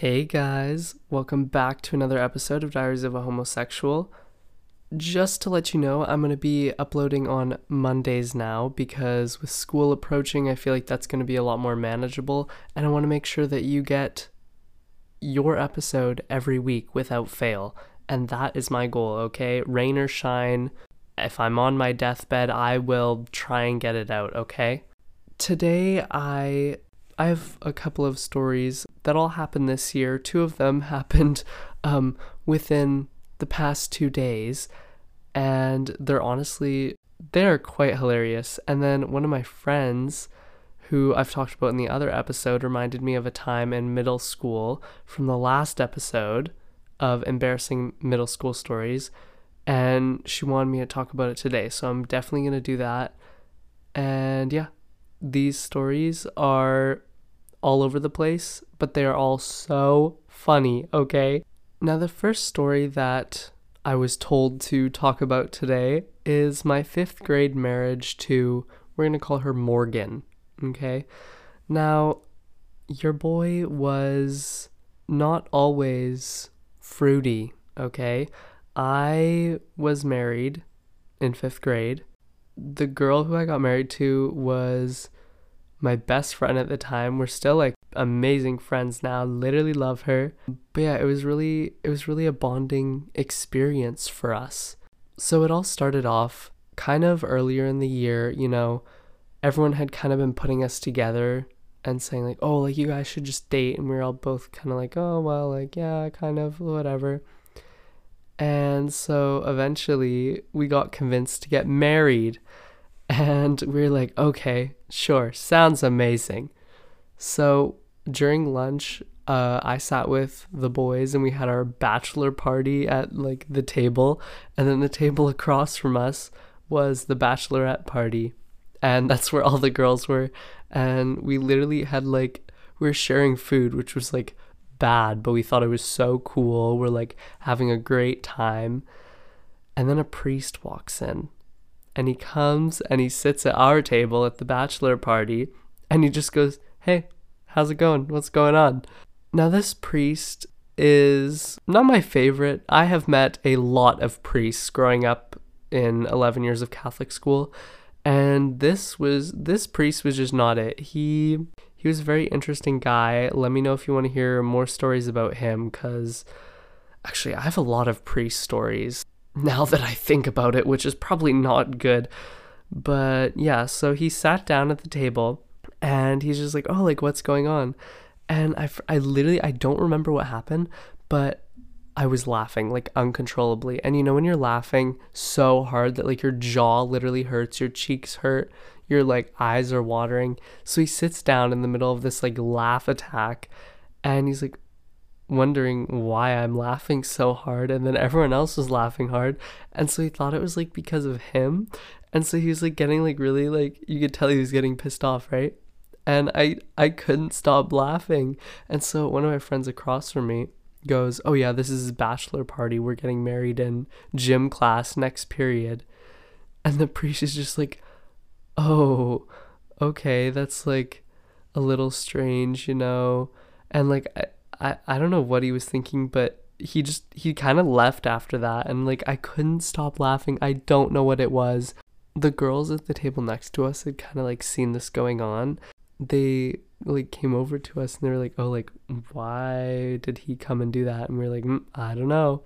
Hey guys, welcome back to another episode of Diaries of a Homosexual. Just to let you know, I'm going to be uploading on Mondays now because with school approaching, I feel like that's going to be a lot more manageable, and I want to make sure that you get your episode every week without fail. And that is my goal, okay? Rain or shine, if I'm on my deathbed, I will try and get it out, okay? Today, I I have a couple of stories that all happened this year. Two of them happened um, within the past two days, and they're honestly they're quite hilarious. And then one of my friends, who I've talked about in the other episode, reminded me of a time in middle school from the last episode of embarrassing middle school stories, and she wanted me to talk about it today. So I'm definitely gonna do that. And yeah, these stories are all over the place, but they are all so funny, okay? Now, the first story that I was told to talk about today is my fifth grade marriage to, we're gonna call her Morgan, okay? Now, your boy was not always fruity, okay? I was married in fifth grade. The girl who I got married to was my best friend at the time. We're still like amazing friends now. Literally love her. But yeah, it was really it was really a bonding experience for us. So it all started off kind of earlier in the year, you know, everyone had kind of been putting us together and saying like, "Oh, like you guys should just date." And we were all both kind of like, "Oh, well, like yeah, kind of whatever." And so eventually we got convinced to get married. And we were like, okay, sure, sounds amazing. So during lunch, uh, I sat with the boys and we had our bachelor party at like the table. And then the table across from us was the bachelorette party. And that's where all the girls were. And we literally had like, we were sharing food, which was like bad, but we thought it was so cool. We're like having a great time. And then a priest walks in and he comes and he sits at our table at the bachelor party and he just goes, Hey, how's it going? What's going on? Now, this priest is not my favorite. I have met a lot of priests growing up in 11 years of Catholic school, and this was this priest was just not it. He he was a very interesting guy. Let me know if you want to hear more stories about him cuz actually I have a lot of priest stories now that I think about it, which is probably not good. But yeah, so he sat down at the table and he's just like, "Oh, like what's going on?" And I I literally I don't remember what happened, but I was laughing like uncontrollably. And you know when you're laughing so hard that like your jaw literally hurts, your cheeks hurt, your like eyes are watering. So he sits down in the middle of this like laugh attack and he's like, wondering why I'm laughing so hard and then everyone else was laughing hard. And so he thought it was like because of him. And so he was like getting like really like you could tell he was getting pissed off right? And I I couldn't stop laughing. And so one of my friends across from me goes oh yeah this is his bachelor party. We're getting married in gym class next period. And the priest is just like oh okay that's like a little strange you know? And like I, I, don't know what he was thinking, but he just he kind of left after that and like I couldn't stop laughing. I don't know what it was. The girls at the table next to us had kind of like seen this going on. They like came over to us and they were like, "Oh, like why did he come and do that?" And we are like, mm, "I don't know."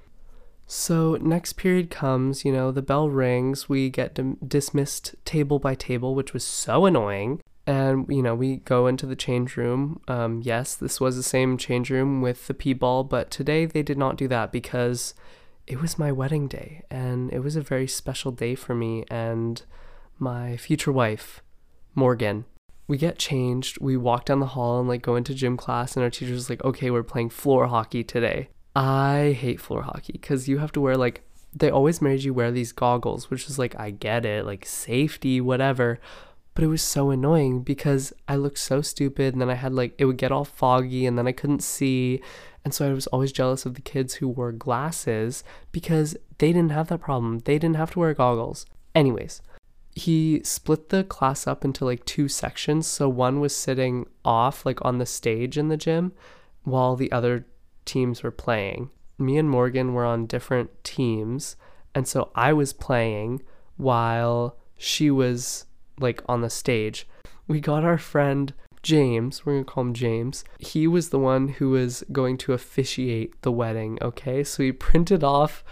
So next period comes, you know, the bell rings, we get dim- dismissed table by table, which was so annoying and you know we go into the change room. Um, yes this was the same change room with the p-ball but today they did not do that because it was my wedding day and it was a very special day for me and my future wife morgan. We get changed. We walk down the hall and like go into gym class and our teacher's like okay we're playing floor hockey today. I hate floor hockey because you have to wear like they always made you wear these goggles which is like i get it like safety whatever but it was so annoying because I looked so stupid and then I had like it would get all foggy and then I couldn't see and so I was always jealous of the kids who wore glasses because they didn't have that problem. They didn't have to wear goggles. Anyways, he split the class up into like two sections. So one was sitting off like on the stage in the gym while the other teams were playing. Me and Morgan were on different teams, and so I was playing while she was like on the stage. We got our friend James, we're gonna call him James. He was the one who was going to officiate the wedding, okay? So he printed off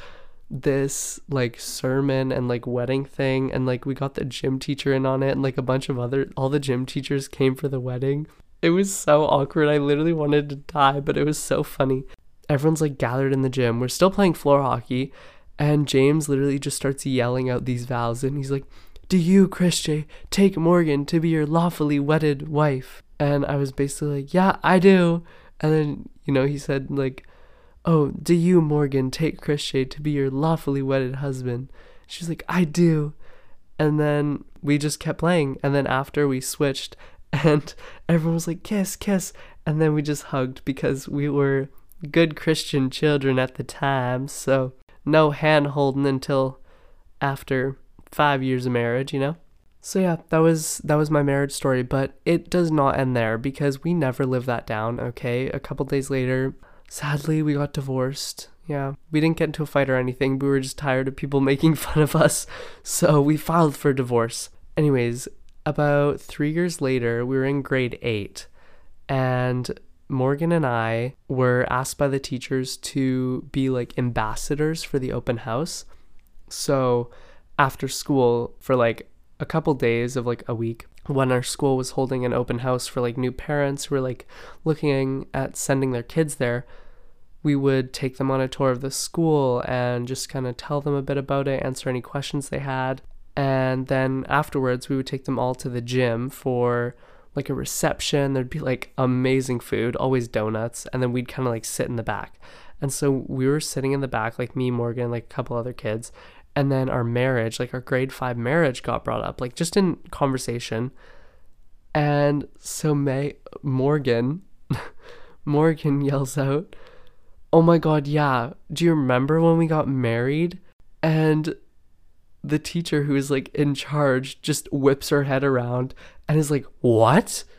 this like sermon and like wedding thing and like we got the gym teacher in on it and like a bunch of other all the gym teachers came for the wedding. It was so awkward. I literally wanted to die, but it was so funny. Everyone's like gathered in the gym. We're still playing floor hockey and James literally just starts yelling out these vows and he's like, "Do you, Christian, take Morgan to be your lawfully wedded wife?" And I was basically like, "Yeah, I do." And then, you know, he said like Oh, do you, Morgan, take Christian to be your lawfully wedded husband? She's like, I do. And then we just kept playing. And then after we switched, and everyone was like, kiss, kiss. And then we just hugged because we were good Christian children at the time. So no hand holding until after five years of marriage, you know? So yeah, that was that was my marriage story, but it does not end there because we never live that down, okay? A couple days later, Sadly, we got divorced. Yeah, we didn't get into a fight or anything. We were just tired of people making fun of us. So we filed for divorce. Anyways, about three years later, we were in grade eight, and Morgan and I were asked by the teachers to be like ambassadors for the open house. So after school, for like a couple days of like a week, when our school was holding an open house for like new parents who were like looking at sending their kids there, we would take them on a tour of the school and just kind of tell them a bit about it, answer any questions they had. And then afterwards, we would take them all to the gym for like a reception. There'd be like amazing food, always donuts, and then we'd kind of like sit in the back. And so we were sitting in the back, like me, Morgan, like a couple other kids, and then our marriage like our grade 5 marriage got brought up like just in conversation. And so may morgan morgan yells out oh my god yeah. Do you remember when we got married? And the teacher who is like in charge just whips her head around and is like what?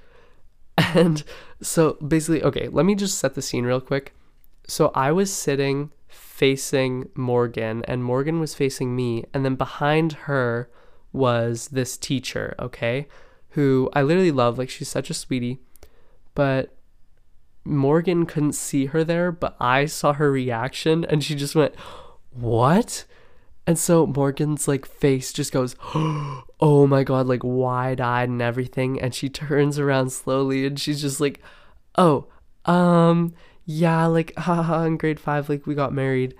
And so basically okay let me just set the scene real quick so i was sitting facing Morgan and Morgan was facing me and then behind her was this teacher, okay? Who I literally love, like she's such a sweetie. But Morgan couldn't see her there, but I saw her reaction and she just went, "What?" And so Morgan's like face just goes, "Oh my god," like wide-eyed and everything, and she turns around slowly and she's just like, "Oh, um, yeah, like haha in grade 5 like we got married.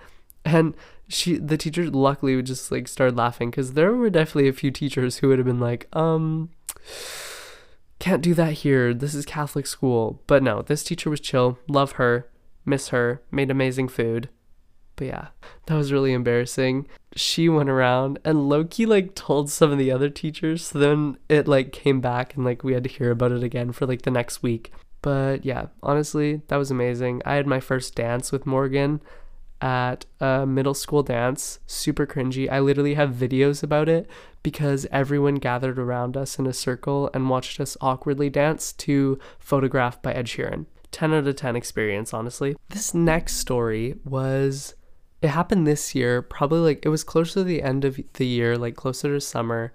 And she the teacher luckily would just like start laughing cuz there were definitely a few teachers who would have been like, "Um can't do that here. This is Catholic school." But no, this teacher was chill. Love her. Miss her. Made amazing food. But yeah, that was really embarrassing. She went around and low key like told some of the other teachers. So then it like came back and like we had to hear about it again for like the next week. But yeah, honestly, that was amazing. I had my first dance with Morgan at a middle school dance, super cringy. I literally have videos about it because everyone gathered around us in a circle and watched us awkwardly dance to Photograph by Ed Sheeran. 10 out of 10 experience, honestly. This next story was, it happened this year, probably like, it was closer to the end of the year, like closer to summer,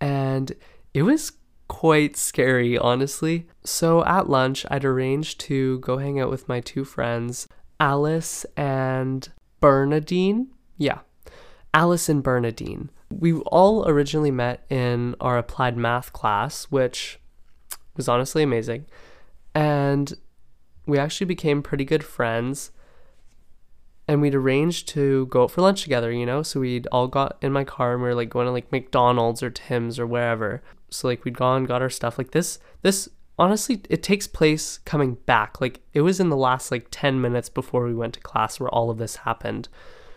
and it was quite scary, honestly. So at lunch, I'd arranged to go hang out with my two friends, Alice and Bernadine. Yeah, Alice and Bernadine. We all originally met in our applied math class, which was honestly amazing. And we actually became pretty good friends. And we'd arranged to go out for lunch together, you know? So we'd all got in my car and we were like going to like McDonald's or Tim's or wherever. So like we'd gone got our stuff. Like this this honestly it takes place coming back. Like it was in the last like 10 minutes before we went to class where all of this happened.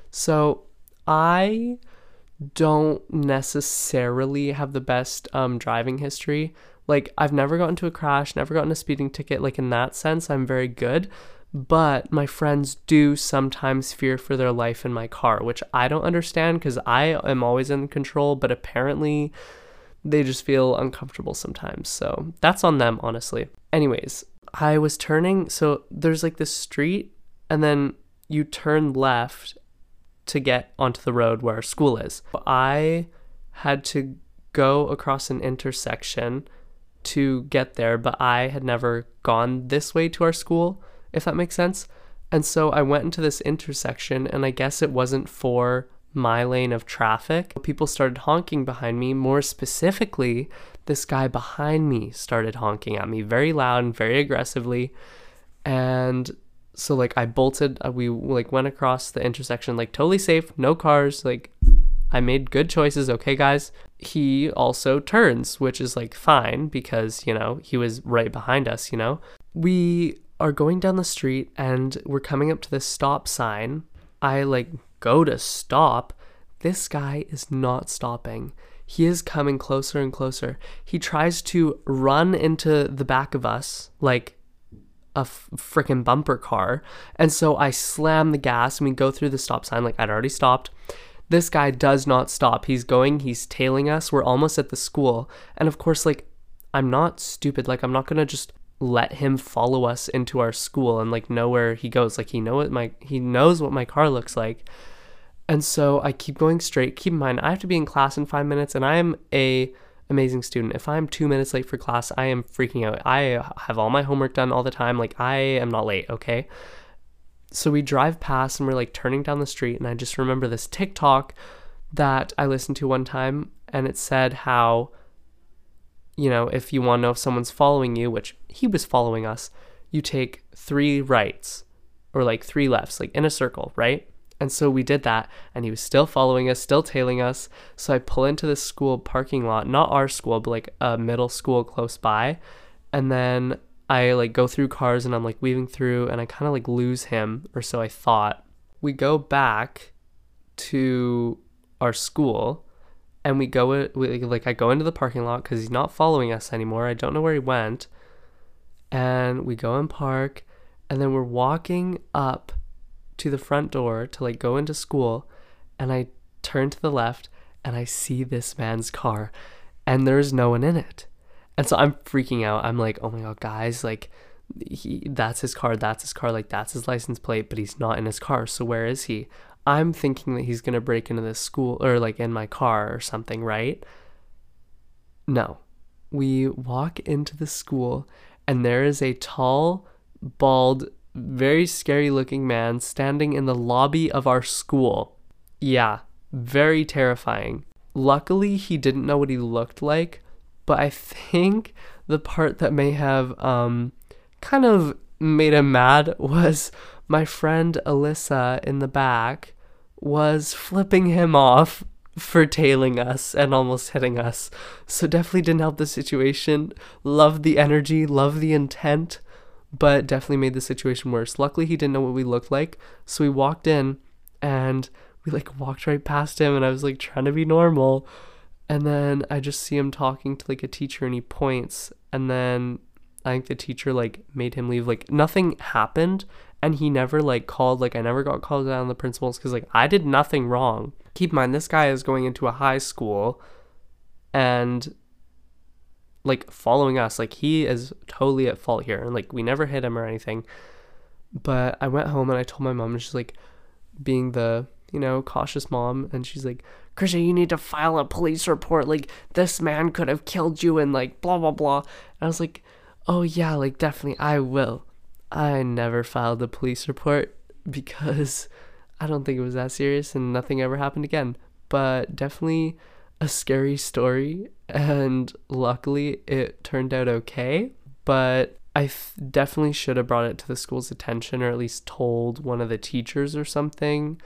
So i don't necessarily have the best um, driving history. Like i've never gotten to a crash never gotten a speeding ticket. Like in that sense i'm very good but my friends do sometimes fear for their life in my car which i don't understand because i am always in control but apparently they just feel uncomfortable sometimes. So that's on them, honestly. Anyways, I was turning, so there's like this street, and then you turn left to get onto the road where our school is. I had to go across an intersection to get there, but I had never gone this way to our school, if that makes sense. And so I went into this intersection, and I guess it wasn't for my lane of traffic. People started honking behind me. More specifically, this guy behind me started honking at me very loud and very aggressively. And so like I bolted, uh, we like went across the intersection like totally safe, no cars, like I made good choices, okay guys. He also turns, which is like fine because, you know, he was right behind us, you know. We are going down the street and we're coming up to this stop sign. I like go to stop. This guy is not stopping. He is coming closer and closer. He tries to run into the back of us, like a f- freaking bumper car. And so I slam the gas and we go through the stop sign, like I'd already stopped. This guy does not stop. He's going, he's tailing us. We're almost at the school. And of course, like, I'm not stupid. Like, I'm not gonna just let him follow us into our school and like know where he goes. Like he know what my he knows what my car looks like. And so I keep going straight. Keep in mind, I have to be in class in five minutes, and I am a amazing student. If I'm two minutes late for class, I am freaking out. I have all my homework done all the time. Like I am not late, okay? So we drive past and we're like turning down the street, and I just remember this TikTok that I listened to one time, and it said how, you know, if you want to know if someone's following you, which he was following us, you take three rights or like three lefts, like in a circle, right? And so we did that, and he was still following us, still tailing us. So I pull into the school parking lot, not our school, but like a middle school close by. And then I like go through cars and I'm like weaving through, and I kind of like lose him, or so I thought. We go back to our school, and we go we, like I go into the parking lot because he's not following us anymore. I don't know where he went, and we go and park, and then we're walking up to the front door to like go into school and I turn to the left and I see this man's car and there's no one in it. And so I'm freaking out. I'm like, "Oh my god, guys, like he that's his car, that's his car, like that's his license plate, but he's not in his car. So where is he?" I'm thinking that he's going to break into this school or like in my car or something, right? No. We walk into the school and there is a tall, bald very scary looking man standing in the lobby of our school. Yeah, very terrifying. Luckily, he didn't know what he looked like, but I think the part that may have um, kind of made him mad was my friend Alyssa in the back was flipping him off for tailing us and almost hitting us. So definitely didn't help the situation. Love the energy, love the intent, but definitely made the situation worse. Luckily, he didn't know what we looked like, so we walked in and we like walked right past him, and I was like trying to be normal. And then I just see him talking to like a teacher and he points. And then I think the teacher like made him leave. Like nothing happened. And he never like called, like I never got called down on the principals because like I did nothing wrong. Keep in mind, this guy is going into a high school and like following us. Like he is totally at fault here. And like we never hit him or anything. But I went home and I told my mom, and she's like, being the, you know, cautious mom, and she's like, Krisha, you need to file a police report. Like, this man could have killed you, and like, blah, blah, blah. And I was like, oh, yeah, like, definitely, I will. I never filed a police report because I don't think it was that serious and nothing ever happened again. But definitely a scary story and luckily it turned out okay. But I definitely should have brought it to the school's attention or at least told one of the teachers or something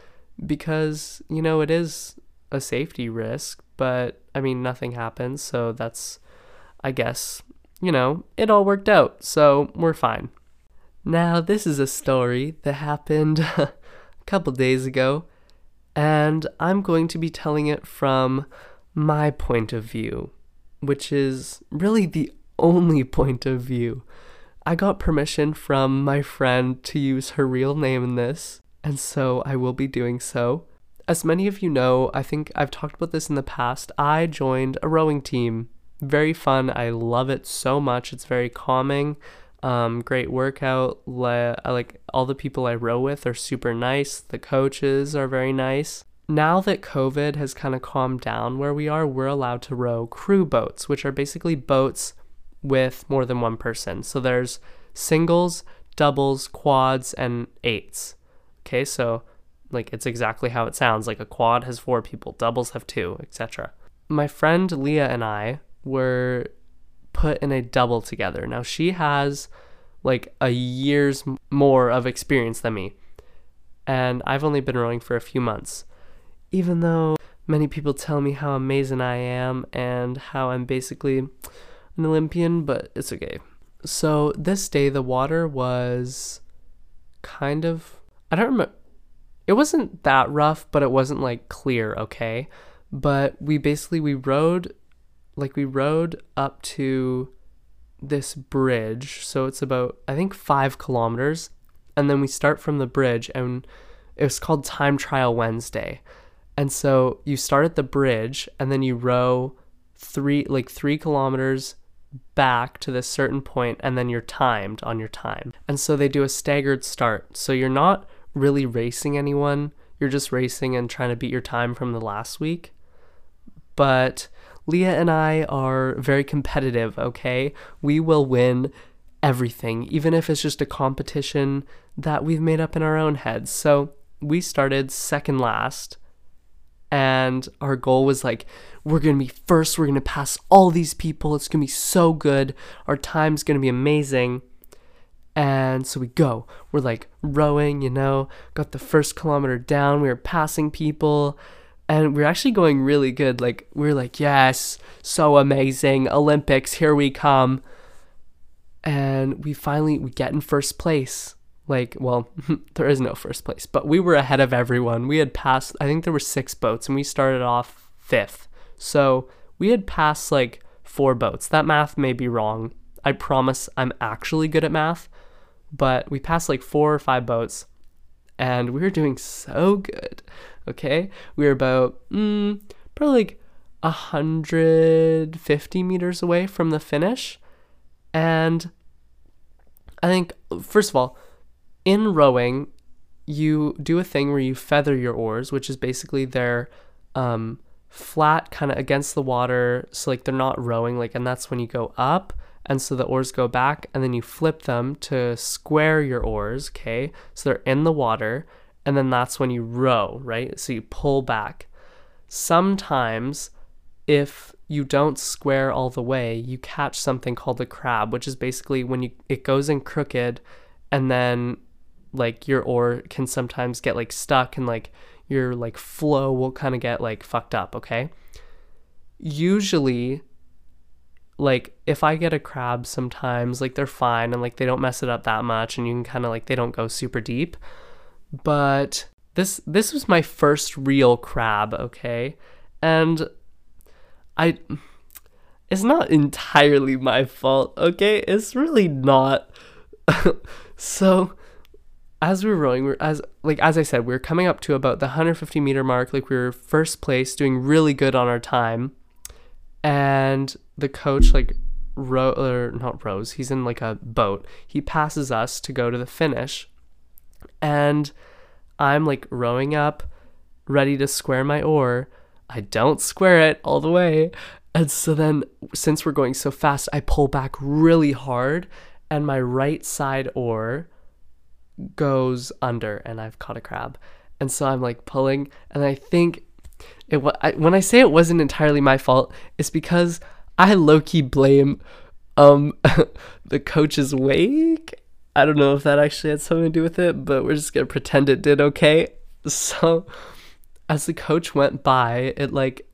because, you know, it is a safety risk, but I mean, nothing happens. So that's, I guess, you know, it all worked out. So we're fine. Now, this is a story that happened a couple days ago, and I'm going to be telling it from my point of view which is really the only point of view. I got permission from my friend to use her real name in this, and so I will be doing so. As many of you know, I think I've talked about this in the past, I joined a rowing team. Very fun. I love it so much. It's very calming. Um, great workout. Le- like all the people I row with are super nice. The coaches are very nice. Now that COVID has kind of calmed down where we are, we're allowed to row crew boats, which are basically boats with more than one person. So there's singles, doubles, quads, and eights. Okay, so like it's exactly how it sounds. Like a quad has four people, doubles have two, etc. My friend Leah and I were put in a double together. Now she has like a year's more of experience than me. And I've only been rowing for a few months. Even though many people tell me how amazing I am and how I'm basically an Olympian, but it's okay. So this day the water was kind of I don't remember it wasn't that rough, but it wasn't like clear, okay? But we basically we rode like we rode up to this bridge. So it's about I think 5 kilometers and then we start from the bridge and it was called Time Trial Wednesday. And so you start at the bridge and then you row 3 like 3 kilometers back to this certain point and then you're timed on your time. And so they do a staggered start. So you're not really racing anyone, you're just racing and trying to beat your time from the last week. But Leah and I are very competitive, okay? We will win everything, even if it's just a competition that we've made up in our own heads. So we started second last and our goal was like we're to be first we're to pass all these people it's to be so good our time's to be amazing and so we go we're like rowing you know got the first kilometer down we were passing people and we are actually going really good like we we're like yes so amazing olympics here we come. And we finally we get in first place. Like well there is no first place but we were ahead of everyone. We had passed i think there were six boats and we started off fifth. So we had passed like four boats. That math may be wrong. I promise i'm actually good at math but we passed like four or five boats and we were doing so good okay we were about mm, probably like 150 meters away from the finish and i think first of all in rowing, you do a thing where you feather your oars, which is basically they're um, flat kind of against the water. So, like, they're not rowing, like, and that's when you go up. And so the oars go back, and then you flip them to square your oars, okay? So they're in the water, and then that's when you row, right? So you pull back. Sometimes, if you don't square all the way, you catch something called a crab, which is basically when you it goes in crooked and then like your oar can sometimes get like stuck and like your like flow will kind of get like fucked up, okay? Usually like if I get a crab sometimes like they're fine and like they don't mess it up that much and you can kind of like they don't go super deep. But this this was my first real crab, okay? And I it's not entirely my fault, okay? It's really not. so as we were rowing, we are as like as I said, we were coming up to about the 150 meter mark. Like we were first place, doing really good on our time, and the coach like row or not rows. He's in like a boat. He passes us to go to the finish, and I'm like rowing up, ready to square my oar. I don't square it all the way, and so then since we're going so fast, I pull back really hard, and my right side oar goes under and I've caught a crab. And so I'm like pulling and I think it I, when I say it wasn't entirely my fault, it's because I low key blame um the coach's wake. I don't know if that actually had something to do with it, but we're just gonna pretend it did okay. So as the coach went by, it like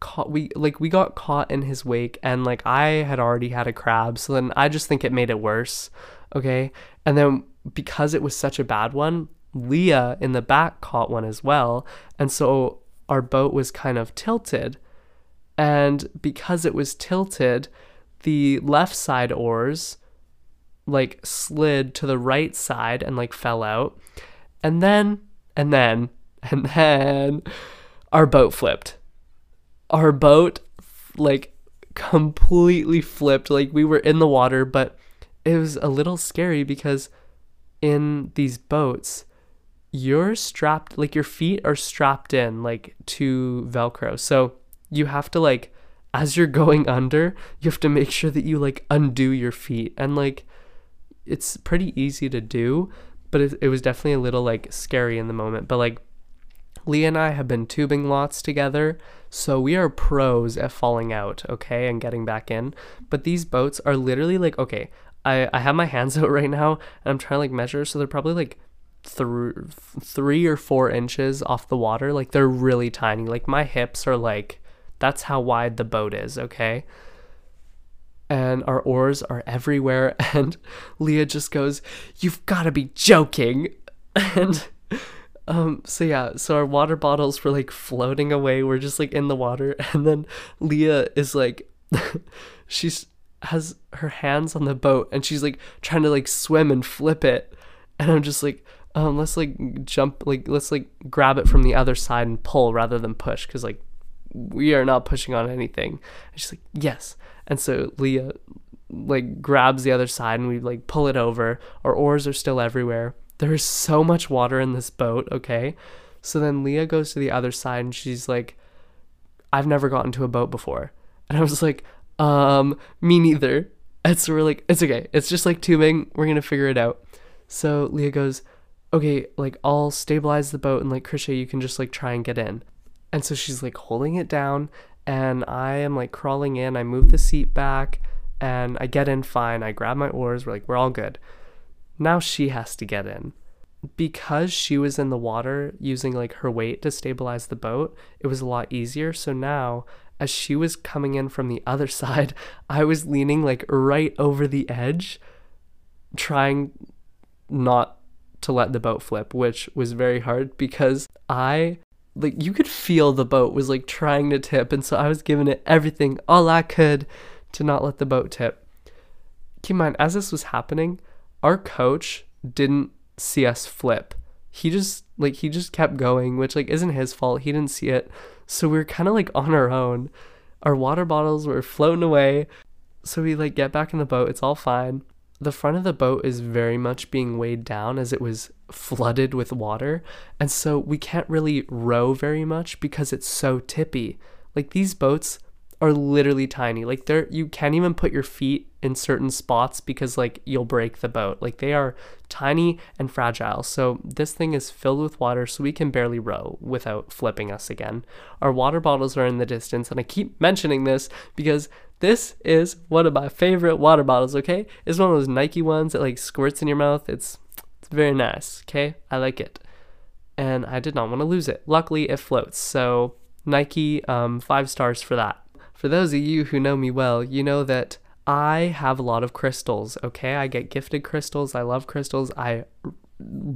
caught we like we got caught in his wake and like I had already had a crab, so then I just think it made it worse. Okay. And then because it was such a bad one, Leah in the back caught one as well. And so our boat was kind of tilted. And because it was tilted, the left side oars like slid to the right side and like fell out. And then, and then, and then our boat flipped. Our boat like completely flipped. Like we were in the water, but it was a little scary because in these boats, you're strapped, like your feet are strapped in, like to Velcro. So you have to, like, as you're going under, you have to make sure that you, like, undo your feet. And, like, it's pretty easy to do, but it, it was definitely a little, like, scary in the moment. But, like, Leah and I have been tubing lots together, so we are pros at falling out, okay, and getting back in. But these boats are literally like, okay, I, I have my hands out right now and I'm trying to like measure, so they're probably like th- three or four inches off the water. Like they're really tiny. Like my hips are like, that's how wide the boat is, okay? And our oars are everywhere. And Leah just goes, You've got to be joking. And um, so yeah, so our water bottles were like floating away. We're just like in the water, and then Leah is like, she's has her hands on the boat, and she's like trying to like swim and flip it, and I'm just like, um, let's like jump, like let's like grab it from the other side and pull rather than push, because like we are not pushing on anything. And she's like, yes, and so Leah like grabs the other side, and we like pull it over. Our oars are still everywhere there is so much water in this boat, okay? So then Leah goes to the other side and she's like, I've never gotten to a boat before. And I was like, um, me neither. And so we're like, it's okay. It's just like tubing. We're going to figure it out. So Leah goes, okay, like I'll stabilize the boat and like Krisha, you can just like try and get in. And so she's like holding it down and I am like crawling in. I move the seat back and I get in fine. I grab my oars. We're like, we're all good. Now she has to get in. Because she was in the water using like her weight to stabilize the boat, it was a lot easier. So now, as she was coming in from the other side, I was leaning like right over the edge, trying not to let the boat flip, which was very hard because I like you could feel the boat was like trying to tip and so I was giving it everything all I could to not let the boat tip. Keep in mind as this was happening, our coach didn't see us flip. He just like he just kept going, which like isn't his fault. He didn't see it. So we were kind of like on our own. Our water bottles were floating away. So we like get back in the boat. It's all fine. The front of the boat is very much being weighed down as it was flooded with water. And so we can't really row very much because it's so tippy. Like these boats are literally tiny. Like they're you can't even put your feet in certain spots because like you'll break the boat. Like they are tiny and fragile. So this thing is filled with water so we can barely row without flipping us again. Our water bottles are in the distance and I keep mentioning this because this is one of my favorite water bottles, okay? It's one of those Nike ones that like squirts in your mouth. It's it's very nice, okay? I like it. And I did not want to lose it. Luckily it floats. So Nike um 5 stars for that. For those of you who know me well, you know that I have a lot of crystals, okay? I get gifted crystals. I love crystals. I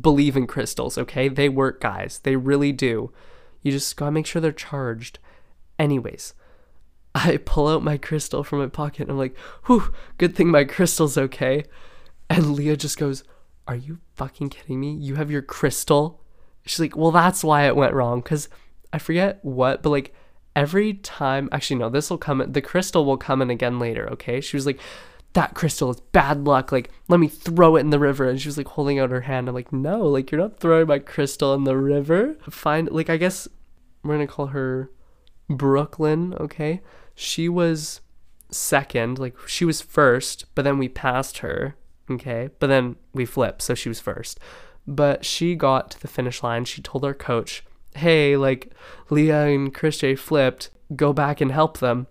believe in crystals, okay? They work, guys. They really do. You just gotta make sure they're charged. Anyways, I pull out my crystal from my pocket and I'm like, whew, good thing my crystal's okay. And Leah just goes, Are you fucking kidding me? You have your crystal? She's like, Well, that's why it went wrong. Cause I forget what, but like every time actually no this will come the crystal will come in again later okay she was like that crystal is bad luck like let me throw it in the river and she was like holding out her hand i'm like no like you're not throwing my crystal in the river find like i guess we're gonna call her brooklyn okay she was second like she was first but then we passed her okay but then we flipped so she was first but she got to the finish line she told our coach hey, like Leah and Chris flipped, go back and help them.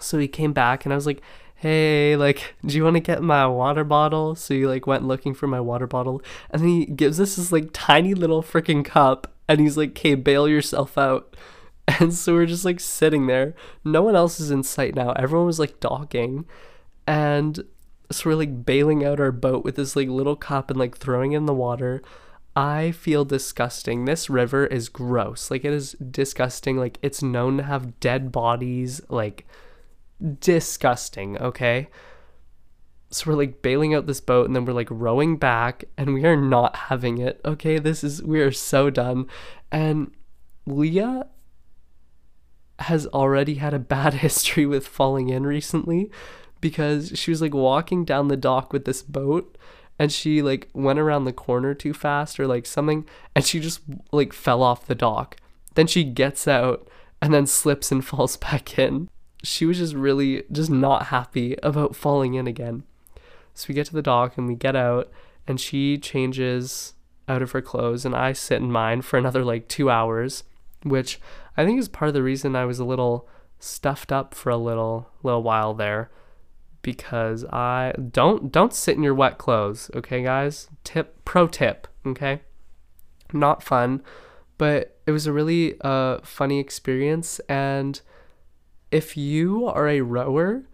So he came back and I was like, hey, like, do you want to get my water bottle? So he like went looking for my water bottle and he gives us this like tiny little freaking cup and he's like, okay, bail yourself out. And so we're just like sitting there. No one else is in sight now. Everyone was like docking. And so we're like bailing out our boat with this like little cup and like throwing in the water. I feel disgusting. This river is gross. Like, it is disgusting. Like, it's known to have dead bodies. Like, disgusting, okay? So we're like bailing out this boat and then we're like rowing back and we are not having it. Okay, this is, we are so done. And Leah has already had a bad history with falling in recently. because she was like walking down the dock with this boat and she like went around the corner too fast or like something and she just like fell off the dock. Then she gets out and then slips and falls back in. She was just really just not happy about falling in again. So we get to the dock and we get out and she changes out of her clothes and I sit in mine for another like 2 hours, which I think is part of the reason I was a little stuffed up for a little little while there because I don't don't sit in your wet clothes, okay guys? Tip pro tip, okay? Not fun, but it was a really uh funny experience and if you are a rower,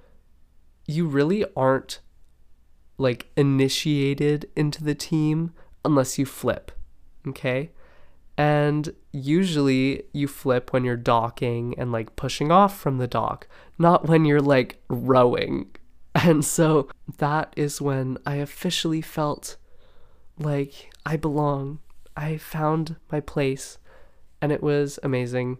you really aren't like initiated into the team unless you flip, okay? And usually you flip when you're docking and like pushing off from the dock, not when you're like rowing. And so that is when I officially felt like I belong. I found my place and it was amazing.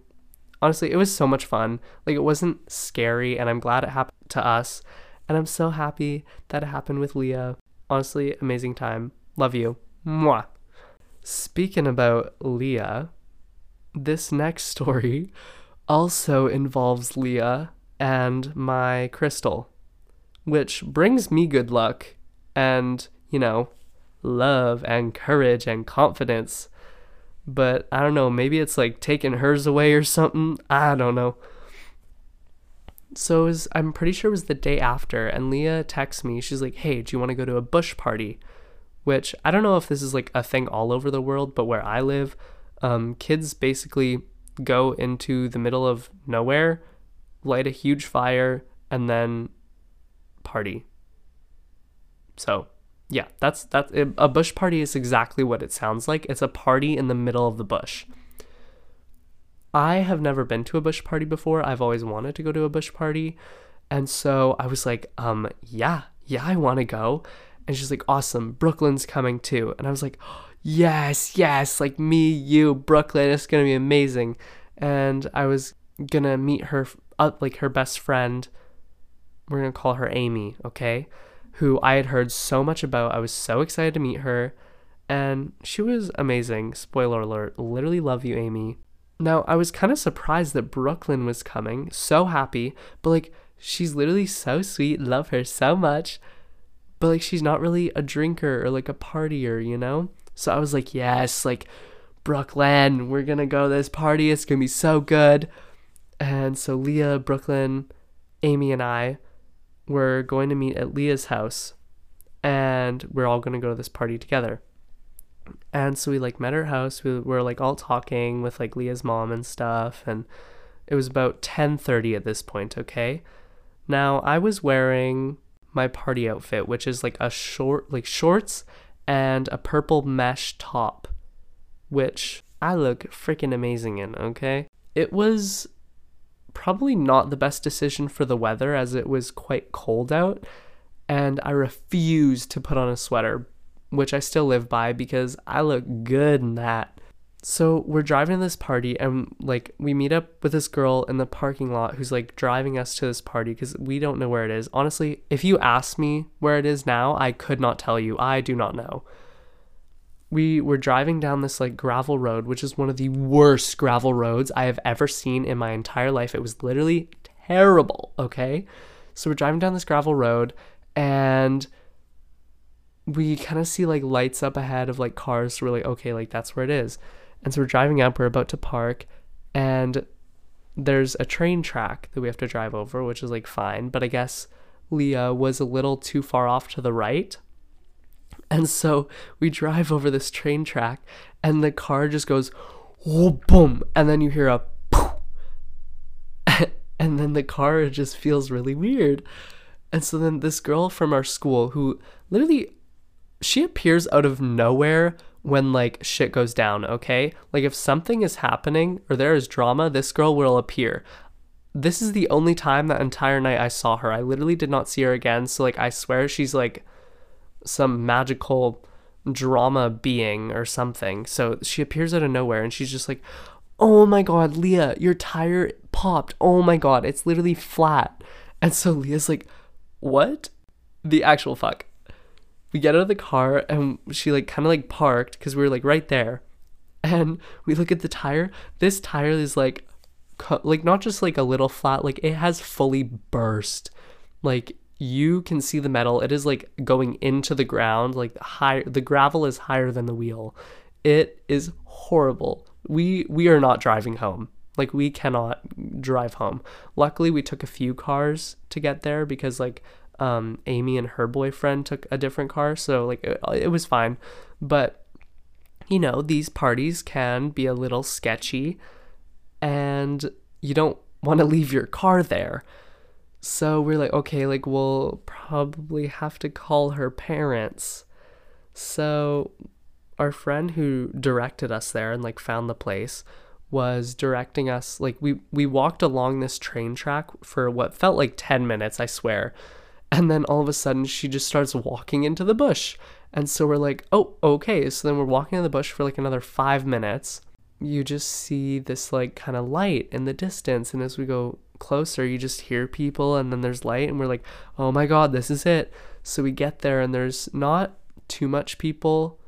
Honestly, it was so much fun. Like it wasn't scary and I'm glad it happened to us. And I'm so happy that it happened with Leah. Honestly, amazing time. Love you. Mwah. Speaking about Leah, this next story also involves Leah and my crystal, which brings me good luck and, you know, love and courage and confidence. But I don't know, maybe it's like taking hers away or something. I don't know. So was, I'm pretty sure it was the day after, and Leah texts me. She's like, "Hey, do you want to go to a bush party?" Which I don't know if this is like a thing all over the world, but where I live, um, kids basically go into the middle of nowhere, light a huge fire, and then party. So, yeah, that's that's a bush party is exactly what it sounds like. It's a party in the middle of the bush. I have never been to a bush party before. I've always wanted to go to a bush party. And so I was like, um, yeah, yeah, I want to go. And she's like, awesome, Brooklyn's coming too. And I was like, yes, yes, like me, you, Brooklyn, it's gonna be amazing. And I was gonna meet her, uh, like her best friend. We're gonna call her Amy, okay? Who I had heard so much about. I was so excited to meet her. And she was amazing. Spoiler alert, literally love you, Amy. Now, I was kind of surprised that Brooklyn was coming, so happy, but like, she's literally so sweet, love her so much but like she's not really a drinker or like a partier, you know? So I was like, yes, like Brooklyn, we're gonna go to this party, it's gonna be so good. And so Leah, Brooklyn, Amy, and I were going to meet at Leah's house and we're all gonna go to this party together. And so we like met her house, we were like all talking with like Leah's mom and stuff, and it was about 10:30 at this point, okay? Now I was wearing my party outfit, which is like a short, like shorts and a purple mesh top, which I look freaking amazing in, okay? It was probably not the best decision for the weather as it was quite cold out, and I refused to put on a sweater, which I still live by because I look good in that. So we're driving to this party and like we meet up with this girl in the parking lot who's like driving us to this party because we don't know where it is. Honestly, if you ask me where it is now, I could not tell you. I do not know. We were driving down this like gravel road, which is one of the worst gravel roads I have ever seen in my entire life. It was literally terrible, okay? So we're driving down this gravel road and we kind of see like lights up ahead of like cars. So we're like, okay, like that's where it is. And so we're driving up, we're about to park, and there's a train track that we have to drive over, which is like fine. But I guess Leah was a little too far off to the right. And so we drive over this train track, and the car just goes, oh, boom. And then you hear a poof. and then the car just feels really weird. And so then this girl from our school who literally she appears out of nowhere when like shit goes down, okay? Like if something is happening or there is drama, this girl will appear. This is the only time that entire night I saw her. I literally did not see her again. So like I swear she's like some magical drama being or something. So she appears out of nowhere and she's just like, "Oh my god, Leah, your tire popped. Oh my god, it's literally flat." And so Leah's like, what the actual fuck? We get out of the car and she like kind of like parked because we were like right there. And we look at the tire. This tire is like, like not just like a little flat, like it has fully burst. Like you can see the metal. It is like going into the ground. Like high, the gravel is higher than the wheel. It is horrible. We we are not driving home. Like we cannot drive home. Luckily, we took a few cars to get there because like um, Amy and her boyfriend took a different car, so like it, it was fine. But you know, these parties can be a little sketchy, and you don't want to leave your car there. So we're like, okay, like we'll probably have to call her parents. So our friend who directed us there and like found the place was directing us like we we walked along this train track for what felt like 10 minutes, I swear. And then all of a sudden she just starts walking into the bush. And so we're like, "Oh, okay." So then we're walking in the bush for like another 5 minutes. You just see this like kind of light in the distance and as we go closer, you just hear people and then there's light and we're like, "Oh my god, this is it." So we get there and there's not too much people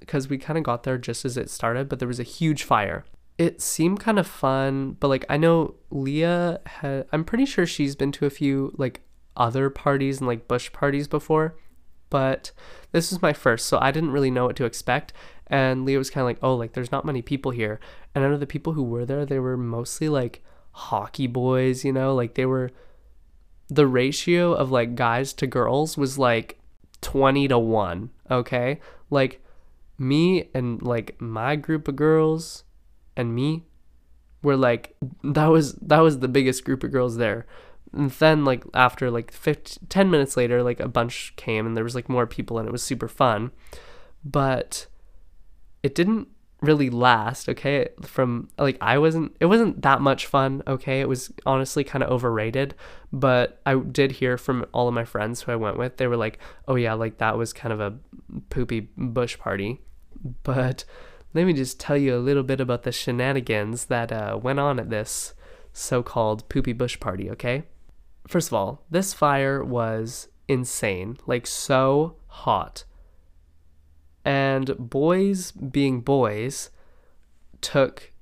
because we kind of got there just as it started, but there was a huge fire. It seemed kind of fun, but like I know Leah had I'm pretty sure she's been to a few like other parties and like bush parties before, but this was my first, so I didn't really know what to expect. And Leah was kind of like, "Oh, like there's not many people here." And out of the people who were there, they were mostly like hockey boys, you know, like they were the ratio of like guys to girls was like 20 to 1, okay? Like me and like my group of girls and me were like that was that was the biggest group of girls there and then like after like 15, 10 minutes later like a bunch came and there was like more people and it was super fun. But it didn't really last okay? From like i wasn't it wasn't that much fun okay? It was honestly kind of overrated. But i did hear from all of my friends who i went with they were like oh yeah like that was kind of a poopy bush party. But let me just tell you a little bit about the shenanigans that uh, went on at this so-called poopy bush party okay first of all this fire was insane like so hot and boys being boys took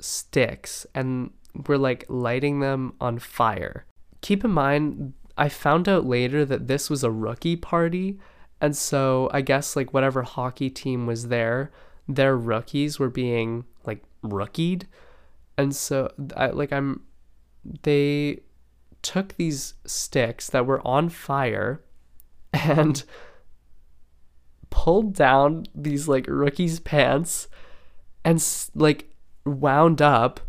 sticks and were like lighting them on fire. Keep in mind, I found out later that this was a rookie party, and so I guess like whatever hockey team was there, their rookies were being like rookied, and so I like I'm they took these sticks that were on fire and pulled down these like rookies' pants and like wound up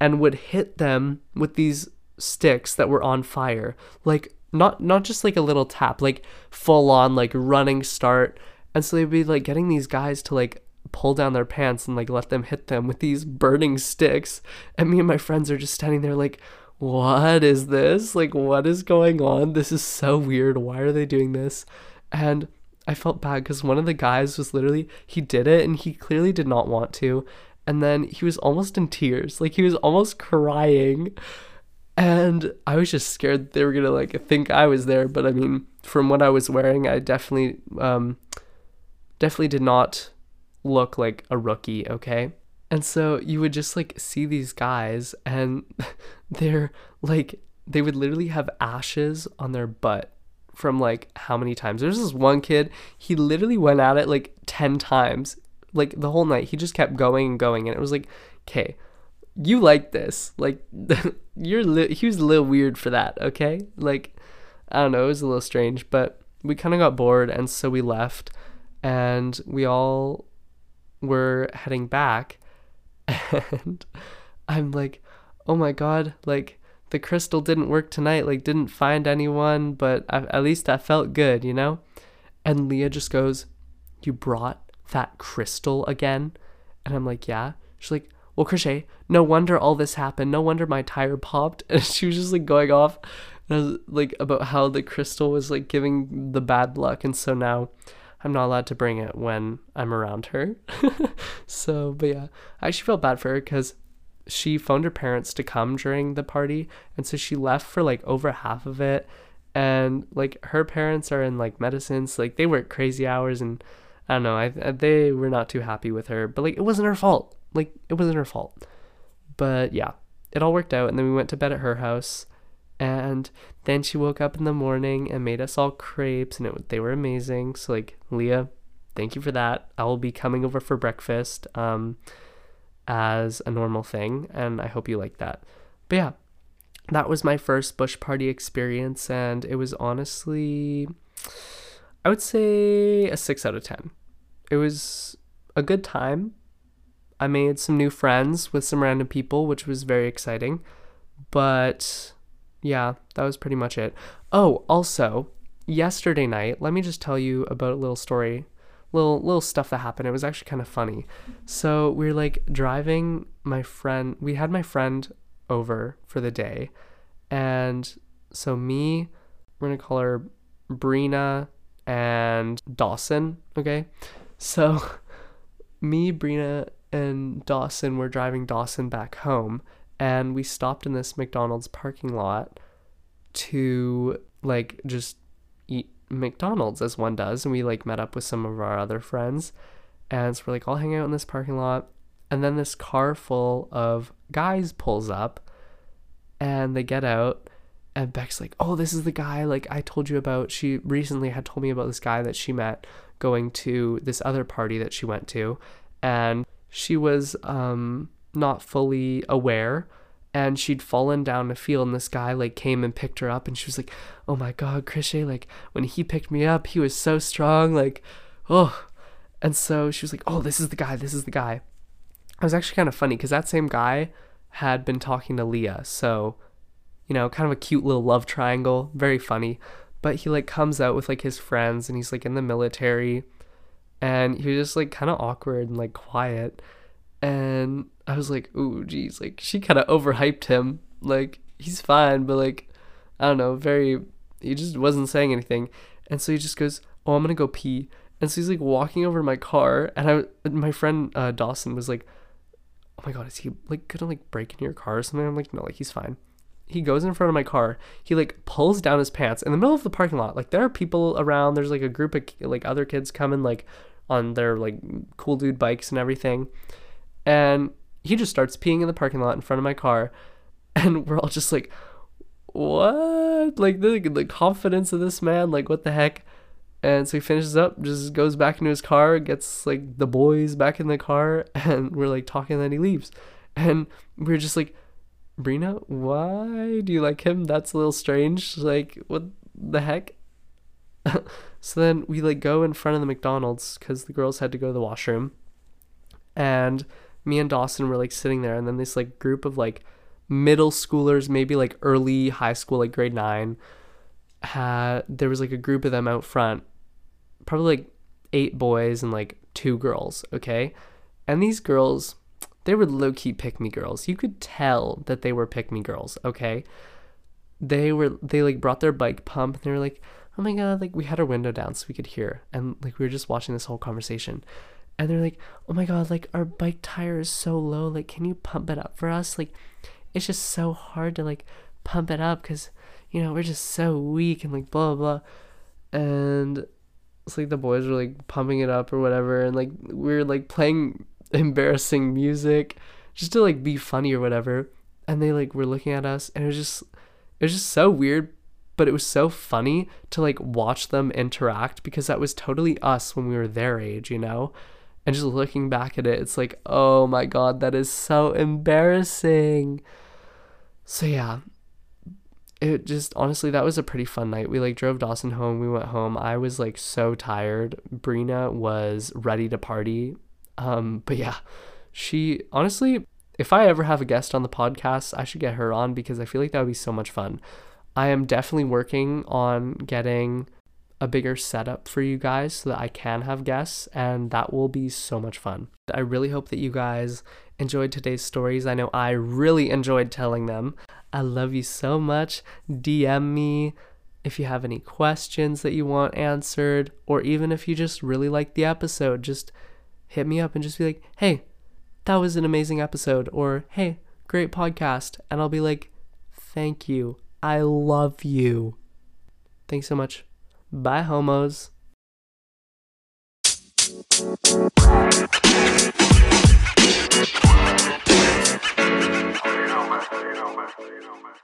and would hit them with these sticks that were on fire. Like not not just like a little tap, like full on like running start. And so they'd be like getting these guys to like pull down their pants and like let them hit them with these burning sticks. And me and my friends are just standing there like, what is this? Like, what is going on? This is so weird. Why are they doing this? And I felt bad because one of the guys was literally, he did it and he clearly did not want to. And then he was almost in tears. Like he was almost crying. And I was just scared they were going to like think I was there. But I mean, from what I was wearing, I definitely, um, definitely did not look like a rookie. Okay. And so you would just like see these guys and they're like, they would literally have ashes on their butt from like how many times. There's this one kid, he literally went at it like 10 times, like the whole night. He just kept going and going. And it was like, okay, you like this. Like, you're, li- he was a little weird for that, okay? Like, I don't know, it was a little strange, but we kind of got bored. And so we left and we all were heading back. And I'm like, oh my God, like, the crystal didn't work tonight, like didn't find anyone, but I, at least I felt good, you know? And Leah just goes, You brought that crystal again? And I'm like, Yeah. She's like, Well, Krishay, no wonder all this happened. No wonder my tire popped. And she was just like going off was, like about how the crystal was like giving the bad luck. And so now I'm not allowed to bring it when I'm around her. so, but yeah, I actually felt bad for her because she phoned her parents to come during the party and so she left for like over half of it and like her parents are in like medicine, so like they work crazy hours, and I don't know, I they were not too happy with her, but like it wasn't her fault. Like it wasn't her fault. But yeah, it all worked out, and then we went to bed at her house, and then she woke up in the morning and made us all crepes, and it they were amazing. So like Leah, thank you for that. I will be coming over for breakfast, um, as a normal thing, and I hope you like that. But yeah, that was my first bush party experience, and it was honestly, I would say a six out of 10. It was a good time. I made some new friends with some random people, which was very exciting. But yeah, that was pretty much it. Oh, also, yesterday night, let me just tell you about a little story, little little stuff that happened. It was actually kind of funny. So we are like driving my friend. We had my friend over for the day. And so me, we're gonna call her Brina and Dawson, okay? So me, Brina, and Dawson were driving Dawson back home and we stopped in this McDonald's parking lot to like just eat McDonald's as one does and we like met up with some of our other friends and so we're like all hanging out in this parking lot and then this car full of guys pulls up and they get out and Beck's like, "Oh, this is the guy like I told you about. She recently had told me about this guy that she met going to this other party that she went to and she was um not fully aware and she'd fallen down a field and this guy like came and picked her up and she was like, "Oh my god, Krishay, like when he picked me up, he was so strong, like oh." And so she was like, "Oh, this is the guy. This is the guy." It was actually kind of funny because that same guy had been talking to Leah. So, you know, kind of a cute little love triangle, very funny. But he like comes out with like his friends and he's like in the military and he was just like kind of awkward and like quiet. And I was like, ooh, geez, like she kind of overhyped him. Like he's fine, but like, I don't know, very, he just wasn't saying anything. And so he just goes, oh, I'm gonna go pee. And so he's like walking over my car, and I, my friend uh, Dawson was like, oh my god, is he like gonna like break into your car or something? I'm like, no, like he's fine. He goes in front of my car. He like pulls down his pants in the middle of the parking lot. Like there are people around. There's like a group of like other kids coming like on their like cool dude bikes and everything. And he just starts peeing in the parking lot in front of my car. And we're all just like, what? Like the, the confidence of this man, like what the heck? And so he finishes up, just goes back into his car, gets like the boys back in the car, and we're like talking, and then he leaves. And we're just like, Brina, why do you like him? That's a little strange. Like, what the heck? so then we like go in front of the McDonald's because the girls had to go to the washroom. And me and Dawson were like sitting there, and then this like group of like middle schoolers, maybe like early high school, like grade nine, had there was like a group of them out front probably like eight boys and like two girls, okay? And these girls, they were low key pick me girls. You could tell that they were pick me girls, okay? They were, they like brought their bike pump and they were like, oh my god, like we had our window down so we could hear. And like we were just watching this whole conversation. And they're like, oh my god, like our bike tire is so low. Like, can you pump it up for us? Like, it's just so hard to like pump it up because, you know, we're just so weak and like blah, blah, blah. And it's like the boys were like pumping it up or whatever and like we are like playing embarrassing music just to like be funny or whatever and they like were looking at us and it was just it was just so weird but it was so funny to like watch them interact because that was totally us when we were their age you know and just looking back at it it's like oh my god that is so embarrassing so yeah it just honestly that was a pretty fun night. We like drove Dawson home. We went home. I was like so tired. Brina was ready to party. Um, but yeah, she honestly, if I ever have a guest on the podcast, I should get her on because I feel like that would be so much fun. I am definitely working on getting a bigger setup for you guys so that I can have guests, and that will be so much fun. I really hope that you guys enjoyed today's stories. I know I really enjoyed telling them. I love you so much. DM me if you have any questions that you want answered, or even if you just really like the episode, just hit me up and just be like, hey, that was an amazing episode, or hey, great podcast. And I'll be like, thank you. I love you. Thanks so much. Bye, homos. You know, man. You know, man. You know, man.